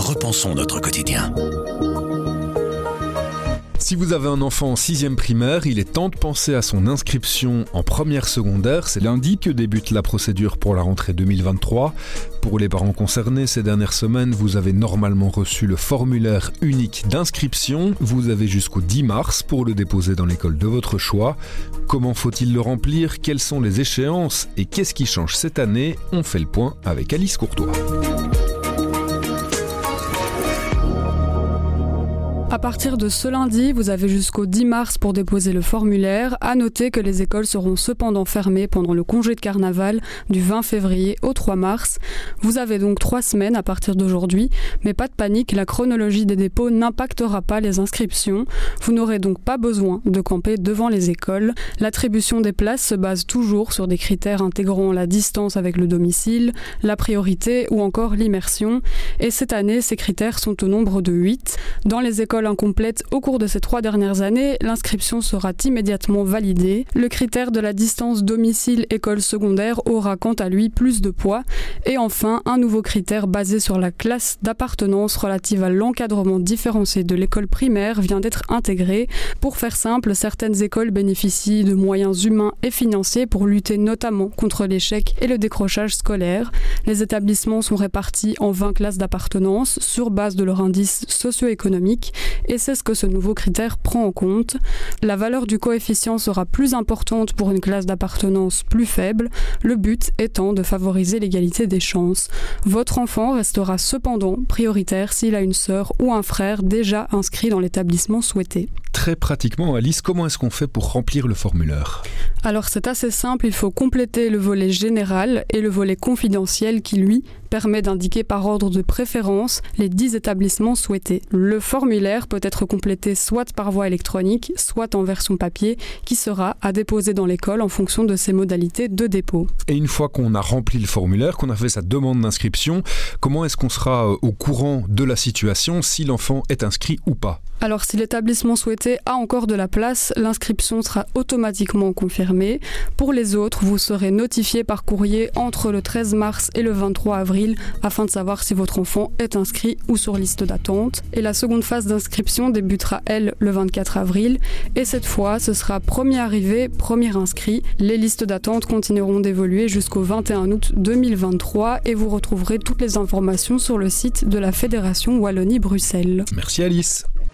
repensons notre quotidien. Si vous avez un enfant en 6 primaire, il est temps de penser à son inscription en première secondaire. C'est lundi que débute la procédure pour la rentrée 2023. Pour les parents concernés, ces dernières semaines, vous avez normalement reçu le formulaire unique d'inscription. Vous avez jusqu'au 10 mars pour le déposer dans l'école de votre choix. Comment faut-il le remplir? Quelles sont les échéances? Et qu'est-ce qui change cette année? On fait le point avec Alice Courtois. À partir de ce lundi, vous avez jusqu'au 10 mars pour déposer le formulaire. À noter que les écoles seront cependant fermées pendant le congé de carnaval du 20 février au 3 mars. Vous avez donc trois semaines à partir d'aujourd'hui, mais pas de panique, la chronologie des dépôts n'impactera pas les inscriptions. Vous n'aurez donc pas besoin de camper devant les écoles. L'attribution des places se base toujours sur des critères intégrant la distance avec le domicile, la priorité ou encore l'immersion. Et cette année, ces critères sont au nombre de 8. Dans les écoles incomplète au cours de ces trois dernières années, l'inscription sera immédiatement validée. Le critère de la distance domicile-école secondaire aura quant à lui plus de poids. Et enfin, un nouveau critère basé sur la classe d'appartenance relative à l'encadrement différencié de l'école primaire vient d'être intégré. Pour faire simple, certaines écoles bénéficient de moyens humains et financiers pour lutter notamment contre l'échec et le décrochage scolaire. Les établissements sont répartis en 20 classes d'appartenance sur base de leur indice socio-économique et c'est ce que ce nouveau critère prend en compte. La valeur du coefficient sera plus importante pour une classe d'appartenance plus faible, le but étant de favoriser l'égalité des chances. Votre enfant restera cependant prioritaire s'il a une sœur ou un frère déjà inscrit dans l'établissement souhaité. Très pratiquement, Alice, comment est-ce qu'on fait pour remplir le formulaire? Alors c'est assez simple, il faut compléter le volet général et le volet confidentiel qui, lui, permet d'indiquer par ordre de préférence les 10 établissements souhaités. Le formulaire peut être complété soit par voie électronique, soit en version papier, qui sera à déposer dans l'école en fonction de ses modalités de dépôt. Et une fois qu'on a rempli le formulaire, qu'on a fait sa demande d'inscription, comment est-ce qu'on sera euh, au courant de la situation si l'enfant est inscrit ou pas? Alors si l'établissement souhaité a encore de la place, l'inscription sera automatiquement confirmée. Pour les autres, vous serez notifié par courrier entre le 13 mars et le 23 avril afin de savoir si votre enfant est inscrit ou sur liste d'attente. Et la seconde phase d'inscription débutera, elle, le 24 avril. Et cette fois, ce sera premier arrivé, premier inscrit. Les listes d'attente continueront d'évoluer jusqu'au 21 août 2023 et vous retrouverez toutes les informations sur le site de la Fédération Wallonie-Bruxelles. Merci Alice.